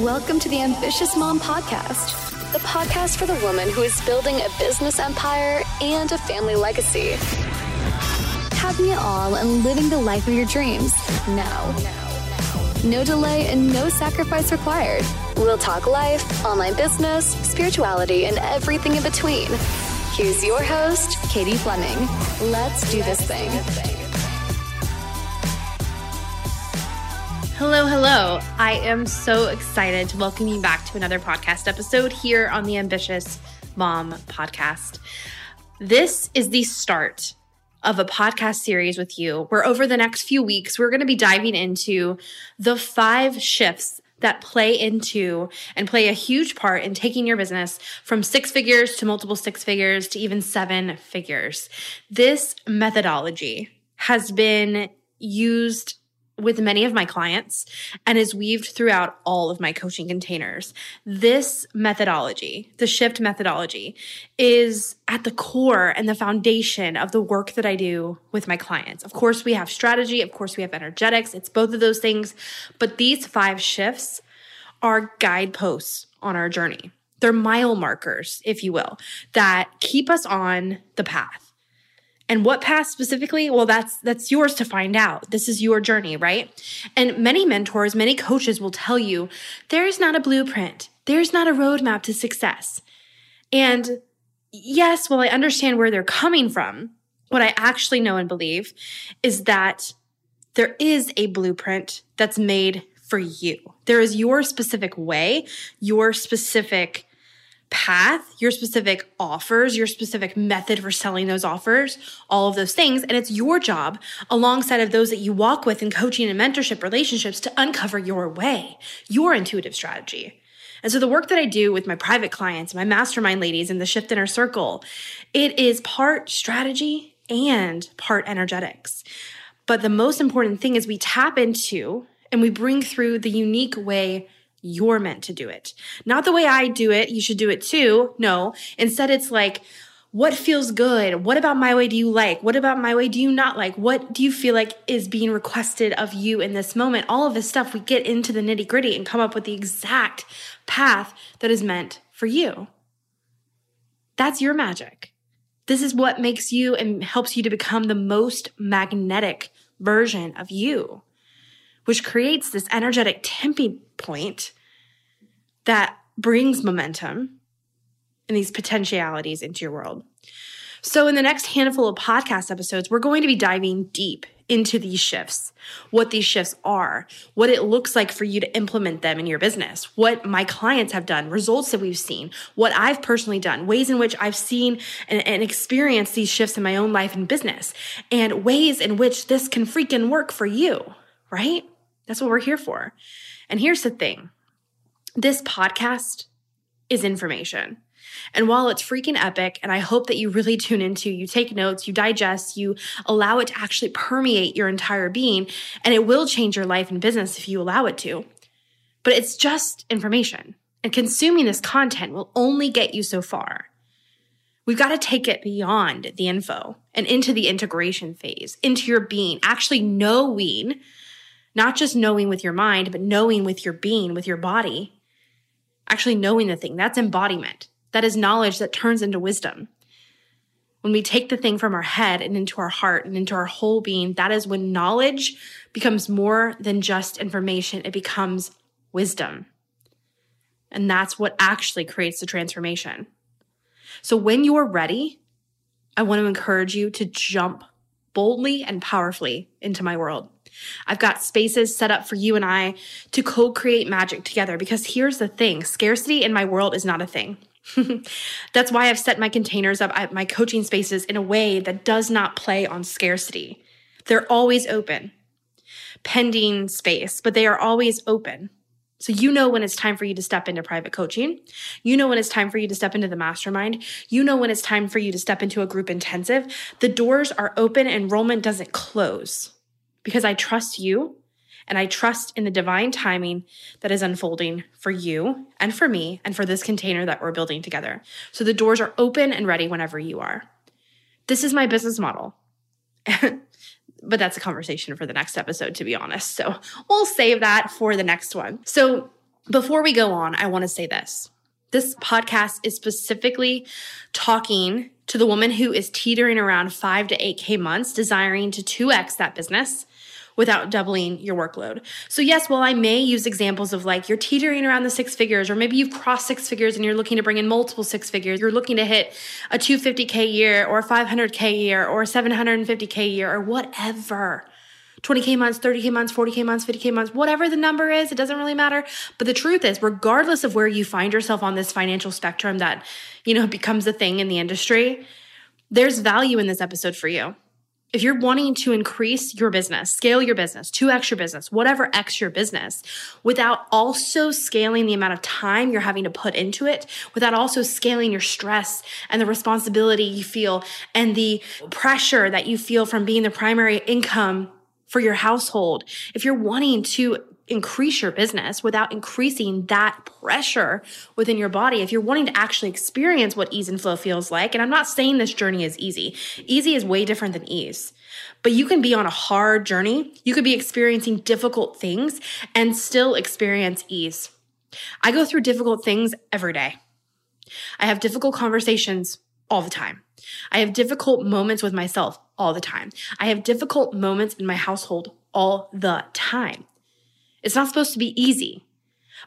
Welcome to the Ambitious Mom Podcast, the podcast for the woman who is building a business empire and a family legacy. Having it all and living the life of your dreams now. No delay and no sacrifice required. We'll talk life, online business, spirituality, and everything in between. Here's your host, Katie Fleming. Let's do this thing. Hello, hello. I am so excited to welcome you back to another podcast episode here on the Ambitious Mom podcast. This is the start of a podcast series with you where over the next few weeks, we're going to be diving into the five shifts that play into and play a huge part in taking your business from six figures to multiple six figures to even seven figures. This methodology has been used with many of my clients and is weaved throughout all of my coaching containers. This methodology, the shift methodology, is at the core and the foundation of the work that I do with my clients. Of course, we have strategy, of course, we have energetics, it's both of those things, but these five shifts are guideposts on our journey. They're mile markers, if you will, that keep us on the path and what path specifically? Well, that's that's yours to find out. This is your journey, right? And many mentors, many coaches will tell you there is not a blueprint. There's not a roadmap to success. And yes, well, I understand where they're coming from. What I actually know and believe is that there is a blueprint that's made for you. There is your specific way, your specific path, your specific offers, your specific method for selling those offers, all of those things. And it's your job alongside of those that you walk with in coaching and mentorship relationships to uncover your way, your intuitive strategy. And so the work that I do with my private clients, my mastermind ladies in the shift inner circle, it is part strategy and part energetics. But the most important thing is we tap into and we bring through the unique way you're meant to do it. Not the way I do it. You should do it too. No. Instead, it's like, what feels good? What about my way do you like? What about my way do you not like? What do you feel like is being requested of you in this moment? All of this stuff, we get into the nitty gritty and come up with the exact path that is meant for you. That's your magic. This is what makes you and helps you to become the most magnetic version of you which creates this energetic tipping point that brings momentum and these potentialities into your world. So, in the next handful of podcast episodes, we're going to be diving deep into these shifts, what these shifts are, what it looks like for you to implement them in your business, what my clients have done, results that we've seen, what I've personally done, ways in which I've seen and, and experienced these shifts in my own life and business, and ways in which this can freaking work for you, right? That's what we're here for. And here's the thing this podcast is information. And while it's freaking epic, and I hope that you really tune into, you take notes, you digest, you allow it to actually permeate your entire being, and it will change your life and business if you allow it to. But it's just information. And consuming this content will only get you so far. We've got to take it beyond the info and into the integration phase, into your being, actually knowing not just knowing with your mind, but knowing with your being, with your body. Actually knowing the thing. That's embodiment. That is knowledge that turns into wisdom. When we take the thing from our head and into our heart and into our whole being, that is when knowledge becomes more than just information. It becomes wisdom. And that's what actually creates the transformation. So when you're ready, I want to encourage you to jump boldly and powerfully into my world. I've got spaces set up for you and I to co create magic together because here's the thing scarcity in my world is not a thing. That's why I've set my containers up my coaching spaces in a way that does not play on scarcity. They're always open, pending space, but they are always open. So you know when it's time for you to step into private coaching. You know when it's time for you to step into the mastermind. You know when it's time for you to step into a group intensive. The doors are open, enrollment doesn't close because I trust you and I trust in the divine timing that is unfolding for you and for me and for this container that we're building together. So the doors are open and ready whenever you are. This is my business model. but that's a conversation for the next episode, to be honest. So we'll save that for the next one. So Before we go on, I want to say this. This podcast is specifically talking to the woman who is teetering around five to 8K months, desiring to 2X that business without doubling your workload. So, yes, while I may use examples of like you're teetering around the six figures, or maybe you've crossed six figures and you're looking to bring in multiple six figures, you're looking to hit a 250K year or 500K year or 750K year or whatever. 20K months, 30K months, 40K months, 50K months, whatever the number is, it doesn't really matter. But the truth is, regardless of where you find yourself on this financial spectrum that, you know, becomes a thing in the industry, there's value in this episode for you. If you're wanting to increase your business, scale your business, 2x your business, whatever X your business, without also scaling the amount of time you're having to put into it, without also scaling your stress and the responsibility you feel and the pressure that you feel from being the primary income for your household, if you're wanting to increase your business without increasing that pressure within your body, if you're wanting to actually experience what ease and flow feels like, and I'm not saying this journey is easy, easy is way different than ease. But you can be on a hard journey. You could be experiencing difficult things and still experience ease. I go through difficult things every day. I have difficult conversations all the time. I have difficult moments with myself all the time. I have difficult moments in my household all the time. It's not supposed to be easy.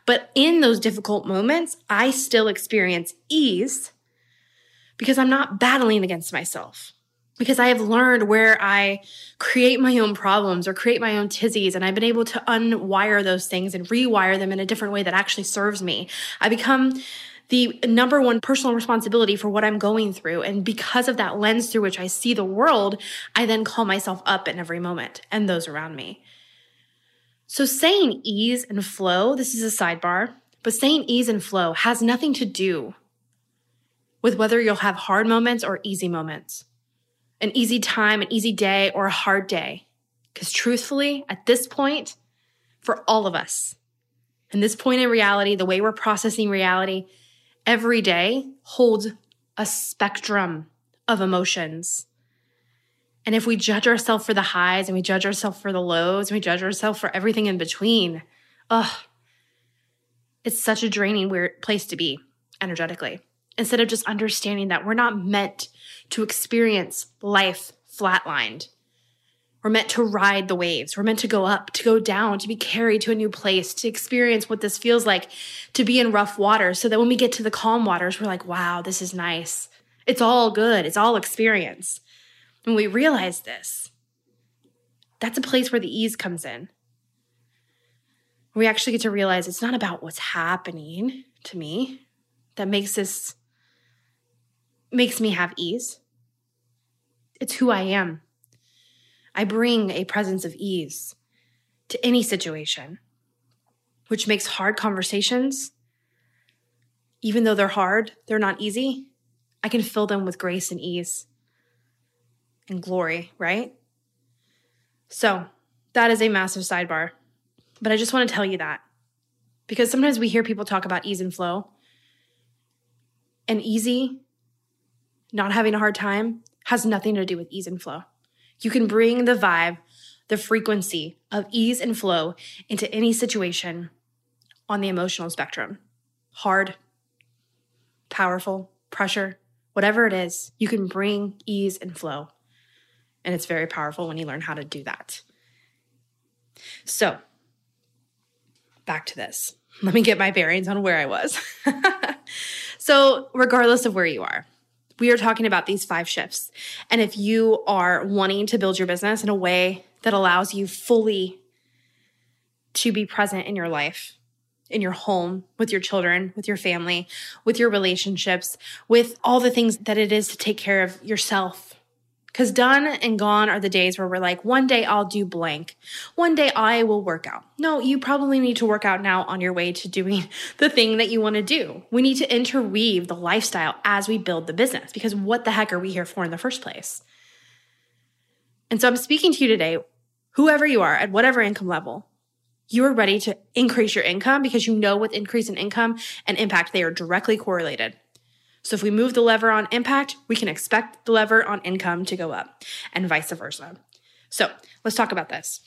But in those difficult moments, I still experience ease because I'm not battling against myself. Because I have learned where I create my own problems or create my own tizzies, and I've been able to unwire those things and rewire them in a different way that actually serves me. I become the number one personal responsibility for what I'm going through. And because of that lens through which I see the world, I then call myself up in every moment and those around me. So saying ease and flow, this is a sidebar, but saying ease and flow has nothing to do with whether you'll have hard moments or easy moments, an easy time, an easy day, or a hard day. Because truthfully, at this point, for all of us, and this point in reality, the way we're processing reality, every day holds a spectrum of emotions. And if we judge ourselves for the highs and we judge ourselves for the lows and we judge ourselves for everything in between, ugh, it's such a draining weird place to be energetically. Instead of just understanding that we're not meant to experience life flatlined. We're meant to ride the waves. We're meant to go up, to go down, to be carried to a new place, to experience what this feels like to be in rough waters so that when we get to the calm waters, we're like, wow, this is nice. It's all good. It's all experience. When we realize this, that's a place where the ease comes in. We actually get to realize it's not about what's happening to me that makes this makes me have ease. It's who I am. I bring a presence of ease to any situation, which makes hard conversations, even though they're hard, they're not easy. I can fill them with grace and ease and glory, right? So, that is a massive sidebar. But I just want to tell you that because sometimes we hear people talk about ease and flow. And easy, not having a hard time, has nothing to do with ease and flow. You can bring the vibe, the frequency of ease and flow into any situation on the emotional spectrum. Hard, powerful, pressure, whatever it is, you can bring ease and flow. And it's very powerful when you learn how to do that. So, back to this. Let me get my bearings on where I was. so, regardless of where you are, we are talking about these five shifts. And if you are wanting to build your business in a way that allows you fully to be present in your life, in your home, with your children, with your family, with your relationships, with all the things that it is to take care of yourself, because done and gone are the days where we're like, one day I'll do blank. One day I will work out. No, you probably need to work out now on your way to doing the thing that you want to do. We need to interweave the lifestyle as we build the business because what the heck are we here for in the first place? And so I'm speaking to you today, whoever you are at whatever income level, you are ready to increase your income because you know with increase in income and impact, they are directly correlated. So if we move the lever on impact, we can expect the lever on income to go up and vice versa. So let's talk about this.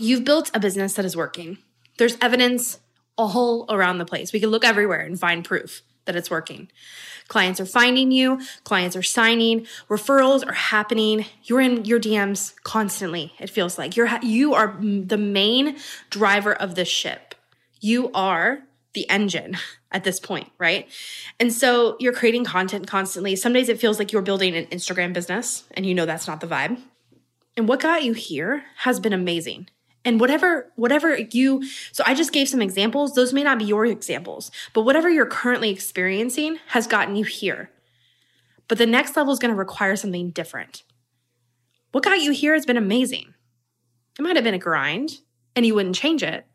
You've built a business that is working. There's evidence all around the place. We can look everywhere and find proof that it's working. Clients are finding you, clients are signing, referrals are happening. You're in your DMs constantly. It feels like you're you are the main driver of this ship. You are the engine at this point, right? And so you're creating content constantly. Some days it feels like you're building an Instagram business and you know that's not the vibe. And what got you here has been amazing and whatever whatever you so i just gave some examples those may not be your examples but whatever you're currently experiencing has gotten you here but the next level is going to require something different what got you here has been amazing it might have been a grind and you wouldn't change it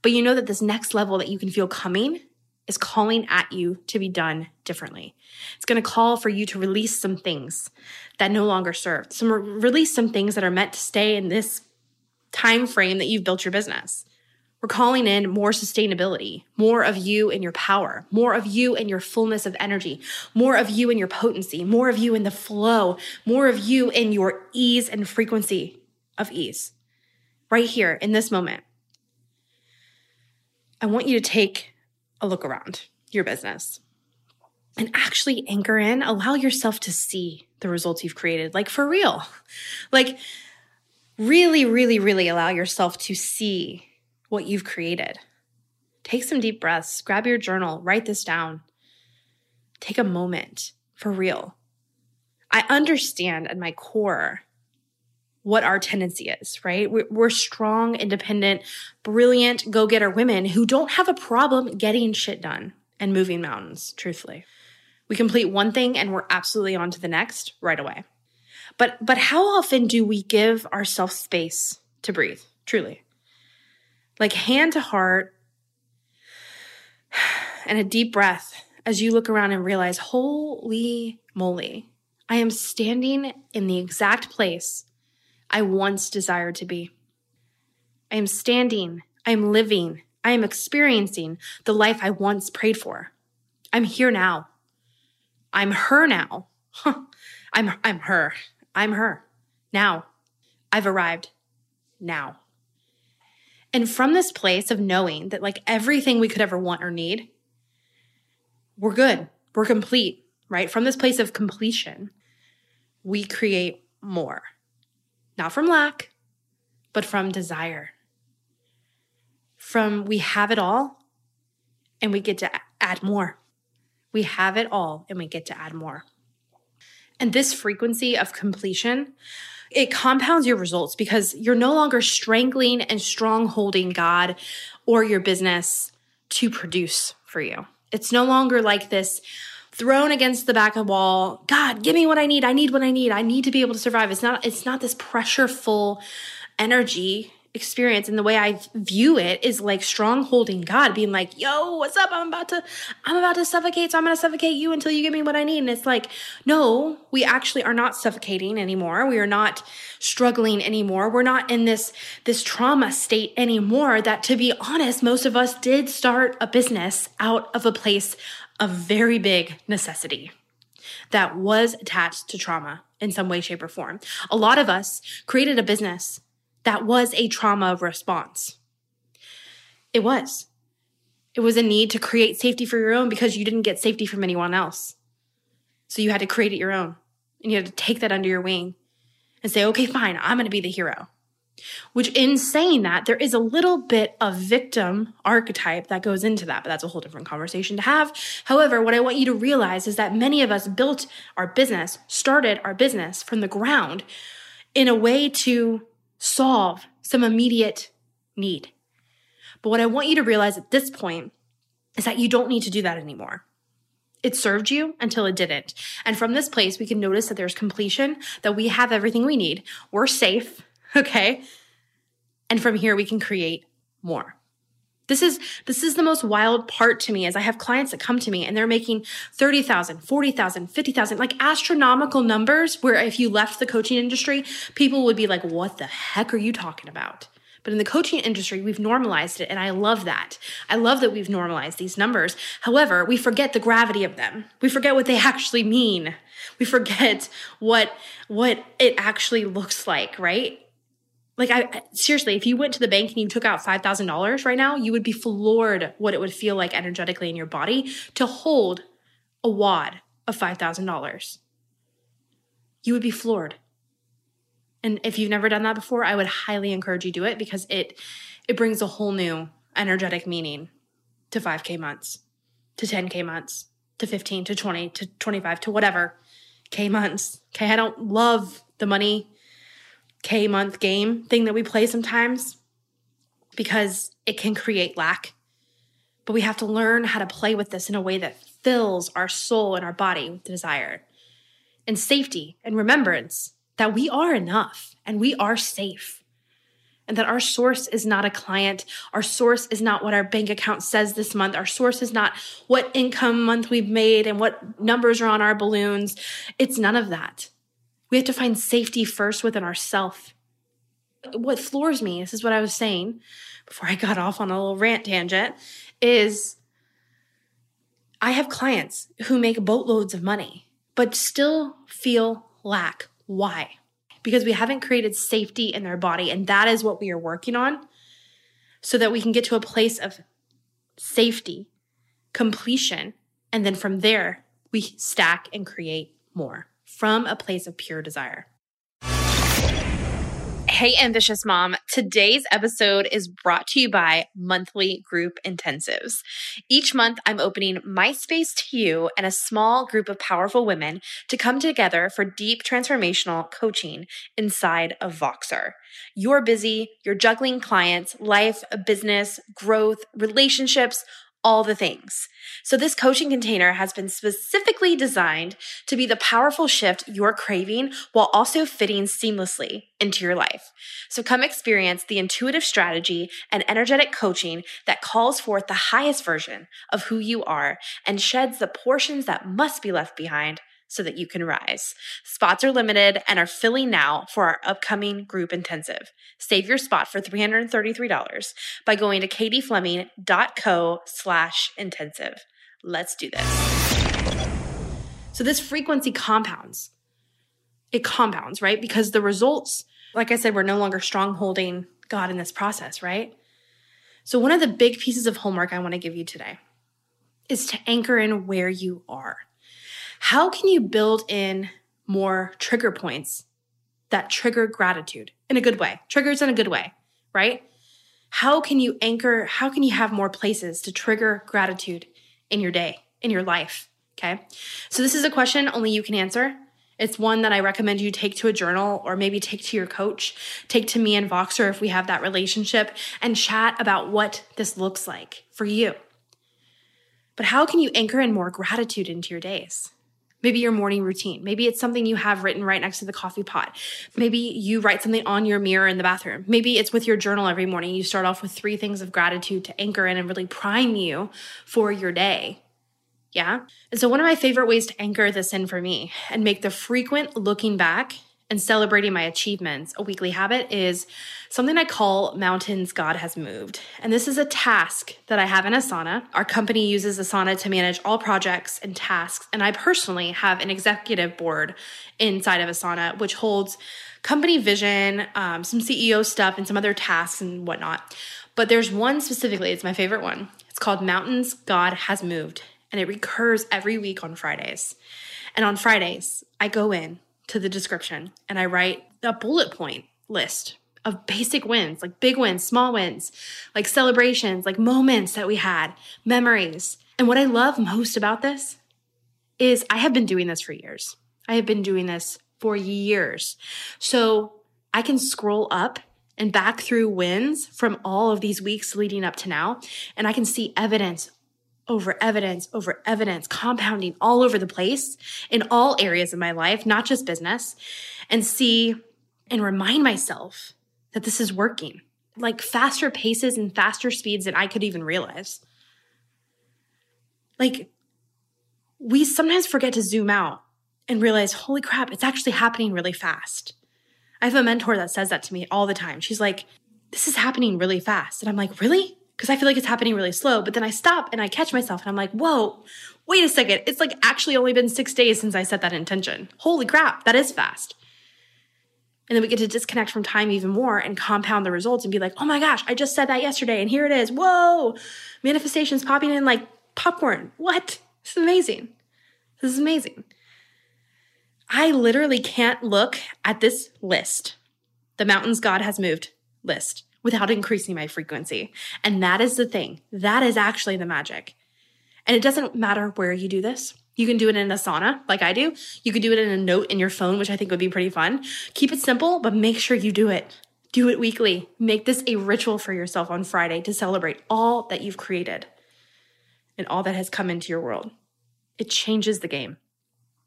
but you know that this next level that you can feel coming is calling at you to be done differently. It's going to call for you to release some things that no longer serve. Some release some things that are meant to stay in this time frame that you've built your business. We're calling in more sustainability, more of you in your power, more of you in your fullness of energy, more of you in your potency, more of you in the flow, more of you in your ease and frequency of ease. Right here in this moment. I want you to take a look around your business and actually anchor in, allow yourself to see the results you've created, like for real. Like, really, really, really allow yourself to see what you've created. Take some deep breaths, grab your journal, write this down. Take a moment for real. I understand at my core what our tendency is, right? We're strong, independent, brilliant, go getter women who don't have a problem getting shit done and moving mountains, truthfully. We complete one thing and we're absolutely on to the next right away. But but how often do we give ourselves space to breathe? Truly. Like hand to heart and a deep breath as you look around and realize, holy moly, I am standing in the exact place I once desired to be. I am standing, I am living, I am experiencing the life I once prayed for. I'm here now. I'm her now. I'm I'm her. I'm her. Now. I've arrived. Now. And from this place of knowing that, like everything we could ever want or need, we're good. We're complete, right? From this place of completion, we create more. Not from lack, but from desire. From we have it all and we get to add more. We have it all and we get to add more. And this frequency of completion, it compounds your results because you're no longer strangling and strong holding God or your business to produce for you. It's no longer like this thrown against the back of the wall. God, give me what I need. I need what I need. I need to be able to survive. It's not, it's not this pressureful energy experience and the way I view it is like strong holding God, being like, yo, what's up? I'm about to, I'm about to suffocate. So I'm going to suffocate you until you give me what I need. And it's like, no, we actually are not suffocating anymore. We are not struggling anymore. We're not in this, this trauma state anymore that to be honest, most of us did start a business out of a place of very big necessity that was attached to trauma in some way, shape, or form. A lot of us created a business that was a trauma response. It was. It was a need to create safety for your own because you didn't get safety from anyone else. So you had to create it your own. And you had to take that under your wing and say, okay, fine, I'm going to be the hero. Which, in saying that, there is a little bit of victim archetype that goes into that, but that's a whole different conversation to have. However, what I want you to realize is that many of us built our business, started our business from the ground in a way to solve some immediate need. But what I want you to realize at this point is that you don't need to do that anymore. It served you until it didn't. And from this place, we can notice that there's completion, that we have everything we need. We're safe, okay? And from here, we can create more. This is this is the most wild part to me is I have clients that come to me and they're making 30,000, 40,000, 50,000 like astronomical numbers where if you left the coaching industry, people would be like what the heck are you talking about? But in the coaching industry, we've normalized it and I love that. I love that we've normalized these numbers. However, we forget the gravity of them. We forget what they actually mean. We forget what what it actually looks like, right? Like I seriously, if you went to the bank and you took out $5,000 right now, you would be floored what it would feel like energetically in your body to hold a wad of $5,000. You would be floored. And if you've never done that before, I would highly encourage you do it because it it brings a whole new energetic meaning to 5k months, to 10k months, to 15 to 20 to 25 to whatever k months. Okay, I don't love the money k month game thing that we play sometimes because it can create lack. But we have to learn how to play with this in a way that fills our soul and our body with desire and safety and remembrance that we are enough and we are safe. And that our source is not a client. Our source is not what our bank account says this month. Our source is not what income month we've made and what numbers are on our balloons. It's none of that. We have to find safety first within ourself. What floors me, this is what I was saying before I got off on a little rant tangent, is I have clients who make boatloads of money, but still feel lack why? Because we haven't created safety in their body. And that is what we are working on so that we can get to a place of safety, completion. And then from there, we stack and create more from a place of pure desire. Hey, ambitious mom. Today's episode is brought to you by Monthly Group Intensives. Each month, I'm opening my space to you and a small group of powerful women to come together for deep transformational coaching inside of Voxer. You're busy, you're juggling clients, life, business, growth, relationships, all the things. So, this coaching container has been specifically designed to be the powerful shift you're craving while also fitting seamlessly into your life. So, come experience the intuitive strategy and energetic coaching that calls forth the highest version of who you are and sheds the portions that must be left behind so that you can rise. Spots are limited and are filling now for our upcoming group intensive. Save your spot for $333 by going to katiefleming.co slash intensive. Let's do this. So this frequency compounds. It compounds, right? Because the results, like I said, we're no longer strong holding God in this process, right? So one of the big pieces of homework I want to give you today is to anchor in where you are. How can you build in more trigger points that trigger gratitude in a good way? Triggers in a good way, right? How can you anchor, how can you have more places to trigger gratitude in your day, in your life? Okay. So this is a question only you can answer. It's one that I recommend you take to a journal or maybe take to your coach, take to me and Voxer if we have that relationship and chat about what this looks like for you. But how can you anchor in more gratitude into your days? Maybe your morning routine. Maybe it's something you have written right next to the coffee pot. Maybe you write something on your mirror in the bathroom. Maybe it's with your journal every morning. You start off with three things of gratitude to anchor in and really prime you for your day. Yeah. And so, one of my favorite ways to anchor this in for me and make the frequent looking back and celebrating my achievements, a weekly habit, is something I call Mountains God Has Moved. And this is a task that I have in Asana. Our company uses Asana to manage all projects and tasks. And I personally have an executive board inside of Asana, which holds company vision, um, some CEO stuff, and some other tasks and whatnot. But there's one specifically, it's my favorite one. It's called Mountains God Has Moved. And it recurs every week on Fridays. And on Fridays, I go in to the description and I write a bullet point list of basic wins, like big wins, small wins, like celebrations, like moments that we had, memories. And what I love most about this is I have been doing this for years. I have been doing this for years. So I can scroll up and back through wins from all of these weeks leading up to now, and I can see evidence over evidence over evidence, compounding all over the place in all areas of my life, not just business, and see and remind myself that this is working like faster paces and faster speeds than I could even realize. Like, we sometimes forget to zoom out and realize, holy crap, it's actually happening really fast. I have a mentor that says that to me all the time. She's like, this is happening really fast. And I'm like, really? Because I feel like it's happening really slow. But then I stop and I catch myself and I'm like, whoa, wait a second. It's like actually only been six days since I set that intention. Holy crap, that is fast. And then we get to disconnect from time even more and compound the results and be like, oh my gosh, I just said that yesterday and here it is. Whoa, manifestations popping in like popcorn. What? This is amazing. This is amazing. I literally can't look at this list, the mountains God has moved list, without increasing my frequency. And that is the thing. That is actually the magic. And it doesn't matter where you do this. You can do it in Asana, like I do. You could do it in a note in your phone, which I think would be pretty fun. Keep it simple, but make sure you do it. Do it weekly. Make this a ritual for yourself on Friday to celebrate all that you've created and all that has come into your world. It changes the game.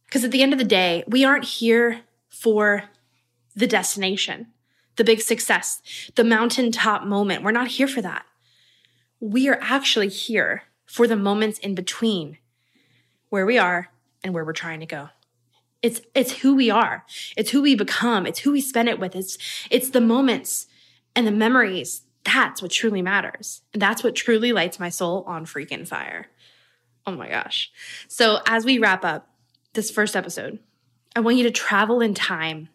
Because at the end of the day, we aren't here for the destination, the big success, the mountaintop moment. We're not here for that. We are actually here for the moments in between where we are and where we're trying to go. It's it's who we are. It's who we become. It's who we spend it with. It's it's the moments and the memories. That's what truly matters. And that's what truly lights my soul on freaking fire. Oh my gosh. So as we wrap up this first episode, I want you to travel in time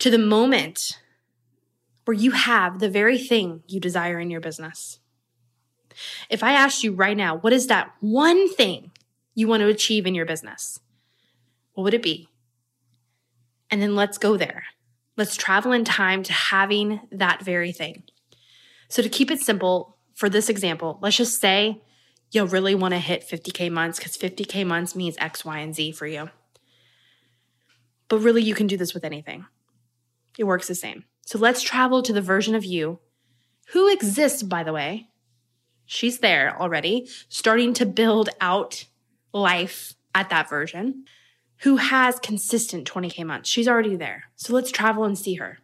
to the moment where you have the very thing you desire in your business. If I asked you right now, what is that one thing you want to achieve in your business? What would it be? And then let's go there. Let's travel in time to having that very thing. So, to keep it simple, for this example, let's just say you'll really want to hit 50K months because 50K months means X, Y, and Z for you. But really, you can do this with anything, it works the same. So, let's travel to the version of you who exists, by the way. She's there already, starting to build out life at that version who has consistent 20K months. She's already there. So let's travel and see her.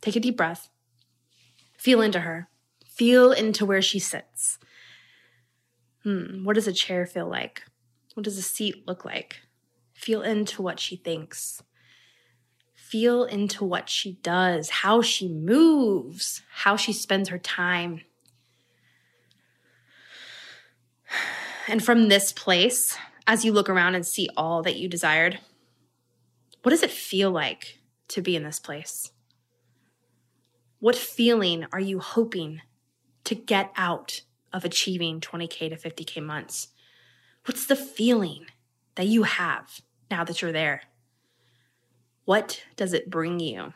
Take a deep breath. Feel into her. Feel into where she sits. Hmm, what does a chair feel like? What does a seat look like? Feel into what she thinks. Feel into what she does, how she moves, how she spends her time. And from this place, as you look around and see all that you desired, what does it feel like to be in this place? What feeling are you hoping to get out of achieving 20K to 50K months? What's the feeling that you have now that you're there? What does it bring you?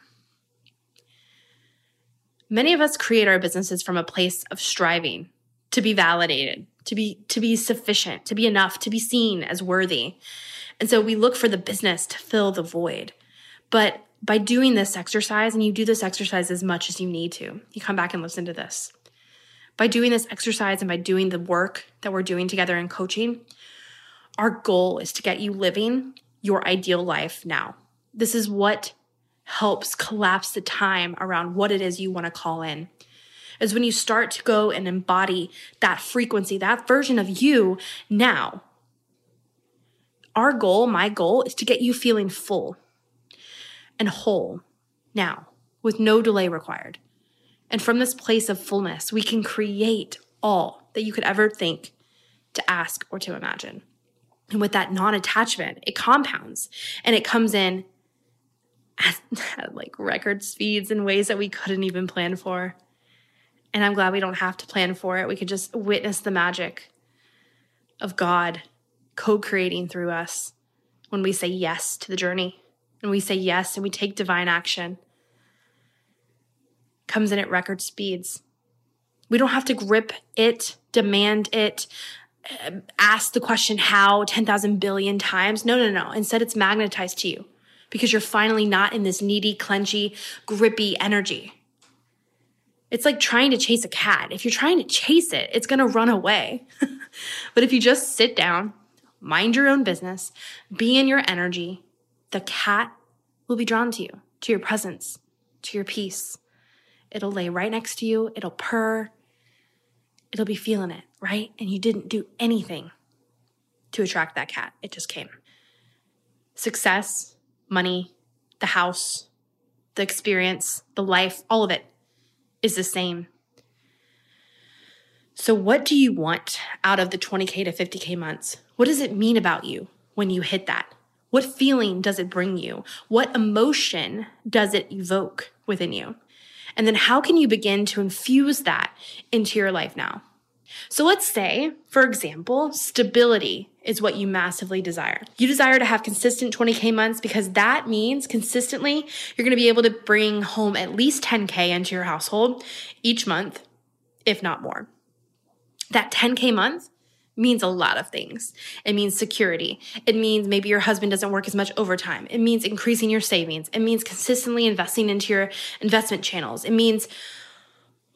Many of us create our businesses from a place of striving to be validated, to be to be sufficient, to be enough, to be seen as worthy. And so we look for the business to fill the void. But by doing this exercise, and you do this exercise as much as you need to, you come back and listen to this. By doing this exercise and by doing the work that we're doing together in coaching, our goal is to get you living your ideal life now. This is what helps collapse the time around what it is you want to call in is when you start to go and embody that frequency, that version of you now. Our goal, my goal, is to get you feeling full and whole now with no delay required. And from this place of fullness, we can create all that you could ever think to ask or to imagine. And with that non attachment, it compounds and it comes in at, at, like record speeds in ways that we couldn't even plan for. And I'm glad we don't have to plan for it. We could just witness the magic of God co creating through us when we say yes to the journey and we say yes and we take divine action. Comes in at record speeds. We don't have to grip it, demand it, um, ask the question how 10,000 billion times. No, no, no. Instead, it's magnetized to you because you're finally not in this needy, clenchy, grippy energy. It's like trying to chase a cat. If you're trying to chase it, it's going to run away. but if you just sit down, mind your own business, be in your energy, the cat will be drawn to you, to your presence, to your peace. It'll lay right next to you, it'll purr, it'll be feeling it, right? And you didn't do anything to attract that cat, it just came. Success, money, the house, the experience, the life, all of it is the same. So, what do you want out of the 20K to 50K months? What does it mean about you when you hit that? What feeling does it bring you? What emotion does it evoke within you? And then how can you begin to infuse that into your life now? So let's say, for example, stability is what you massively desire. You desire to have consistent 20K months because that means consistently you're going to be able to bring home at least 10K into your household each month, if not more. That 10K month means a lot of things. It means security. It means maybe your husband doesn't work as much overtime. It means increasing your savings. It means consistently investing into your investment channels. It means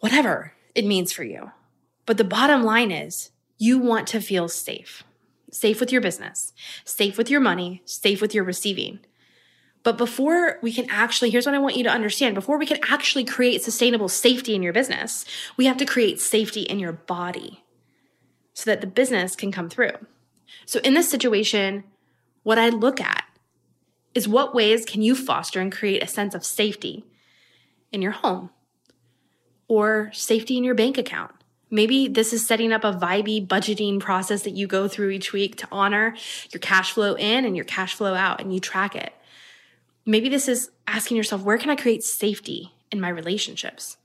whatever it means for you. But the bottom line is you want to feel safe. Safe with your business, safe with your money, safe with your receiving. But before we can actually, here's what I want you to understand before we can actually create sustainable safety in your business, we have to create safety in your body so that the business can come through. So in this situation, what I look at is what ways can you foster and create a sense of safety in your home or safety in your bank account. Maybe this is setting up a vibey budgeting process that you go through each week to honor your cash flow in and your cash flow out and you track it. Maybe this is asking yourself, where can I create safety in my relationships?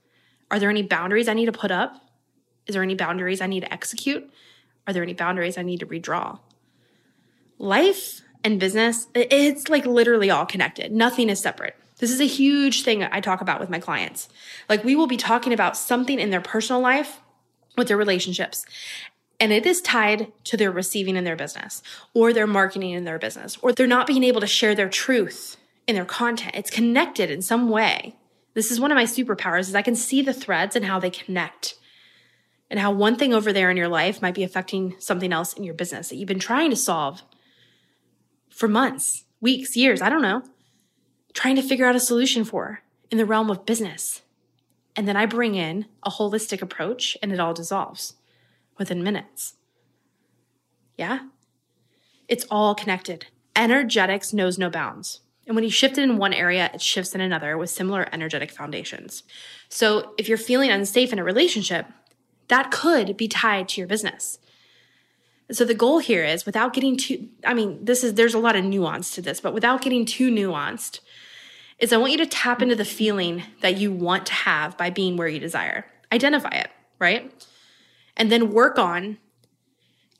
Are there any boundaries I need to put up? Is there any boundaries I need to execute? Are there any boundaries I need to redraw? Life and business, it's like literally all connected. Nothing is separate. This is a huge thing I talk about with my clients. Like we will be talking about something in their personal life with their relationships. And it is tied to their receiving in their business or their marketing in their business or they're not being able to share their truth in their content. It's connected in some way. This is one of my superpowers is I can see the threads and how they connect and how one thing over there in your life might be affecting something else in your business that you've been trying to solve for months, weeks, years, I don't know, trying to figure out a solution for in the realm of business. And then I bring in a holistic approach and it all dissolves within minutes. Yeah? It's all connected. Energetics knows no bounds. And when you shift it in one area, it shifts in another with similar energetic foundations. So if you're feeling unsafe in a relationship, that could be tied to your business. So the goal here is without getting too, I mean, this is, there's a lot of nuance to this, but without getting too nuanced, is I want you to tap into the feeling that you want to have by being where you desire. Identify it, right? And then work on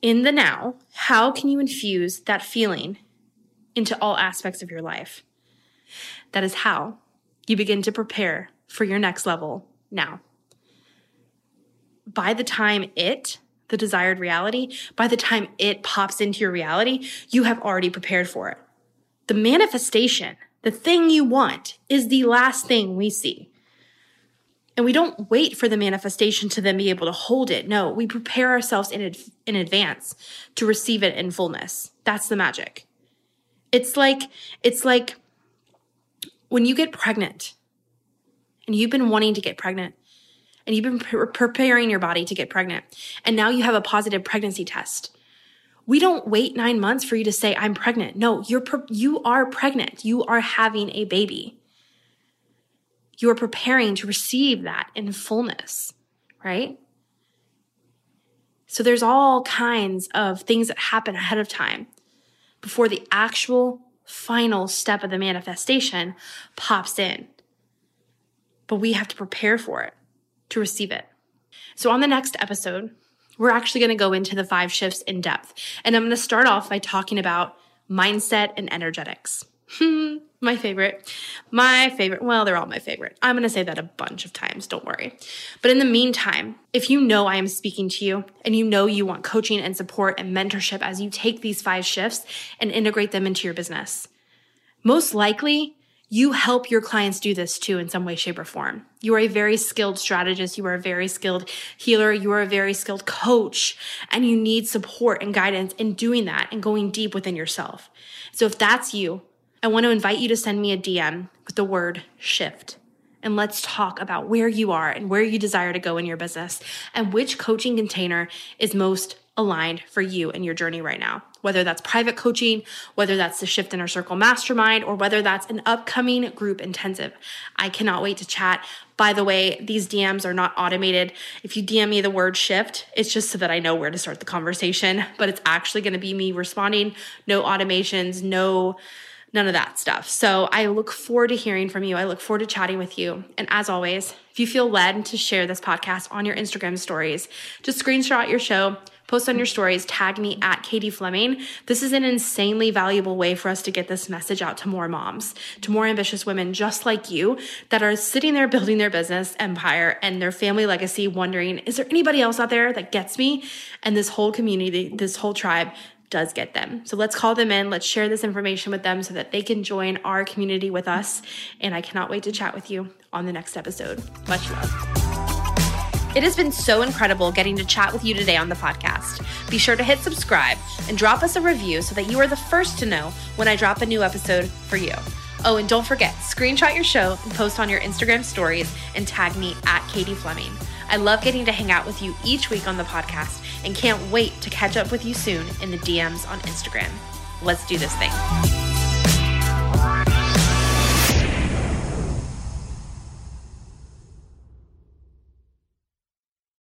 in the now, how can you infuse that feeling into all aspects of your life? That is how you begin to prepare for your next level now by the time it, the desired reality, by the time it pops into your reality, you have already prepared for it. The manifestation, the thing you want, is the last thing we see. And we don't wait for the manifestation to then be able to hold it. No, we prepare ourselves in, in advance to receive it in fullness. That's the magic. It's like, it's like when you get pregnant and you've been wanting to get pregnant and you've been pre- preparing your body to get pregnant and now you have a positive pregnancy test we don't wait nine months for you to say i'm pregnant. No you're pre- you are pregnant. You are having a baby. You are preparing to receive that in fullness right? So there's all kinds of things that happen ahead of time before the actual final step of the manifestation pops in. But we have to prepare for it to receive it. So, on the next episode, we're actually going to go into the five shifts in depth. And I'm going to start off by talking about mindset and energetics. My favorite. My favorite. Well, they're all my favorite. I'm going to say that a bunch of times. Don't worry. But in the meantime, if you know I am speaking to you and you know you want coaching and support and mentorship as you take these five shifts and integrate them into your business, most likely you help your clients do this too in some way, shape, or form. You are a very skilled strategist. You are a very skilled healer. You are a very skilled coach and you need support and guidance in doing that and going deep within yourself. So if that's you, I want to invite you to send me a DM with the word shift. And let's talk about where you are and where you desire to go in your business and which coaching container is most aligned for you and your journey right now. Whether that's private coaching, whether that's the Shift Inner Circle Mastermind, or whether that's an upcoming group intensive. I cannot wait to chat. By the way, these DMs are not automated. If you DM me the word shift, it's just so that I know where to start the conversation, but it's actually going to be me responding. No automations, no none of that stuff. So I look forward to hearing from you. I look forward to chatting with you. And as always, if you feel led to share this podcast on your Instagram stories, just screenshot your show, post on your stories, tag me at Katie Fleming. This is an insanely valuable way for us to get this message out to more moms, to more ambitious women just like you that are sitting there building their business empire and their family legacy, wondering, is there anybody else out there that gets me? And this whole community, this whole tribe does get them. So let's call them in. Let's share this information with them so that they can join our community with us. And I cannot wait to chat with you on the next episode. Much love. It has been so incredible getting to chat with you today on the podcast. Be sure to hit subscribe and drop us a review so that you are the first to know when I drop a new episode for you. Oh, and don't forget, screenshot your show and post on your Instagram stories and tag me at Katie Fleming. I love getting to hang out with you each week on the podcast and can't wait to catch up with you soon in the DMs on Instagram. Let's do this thing.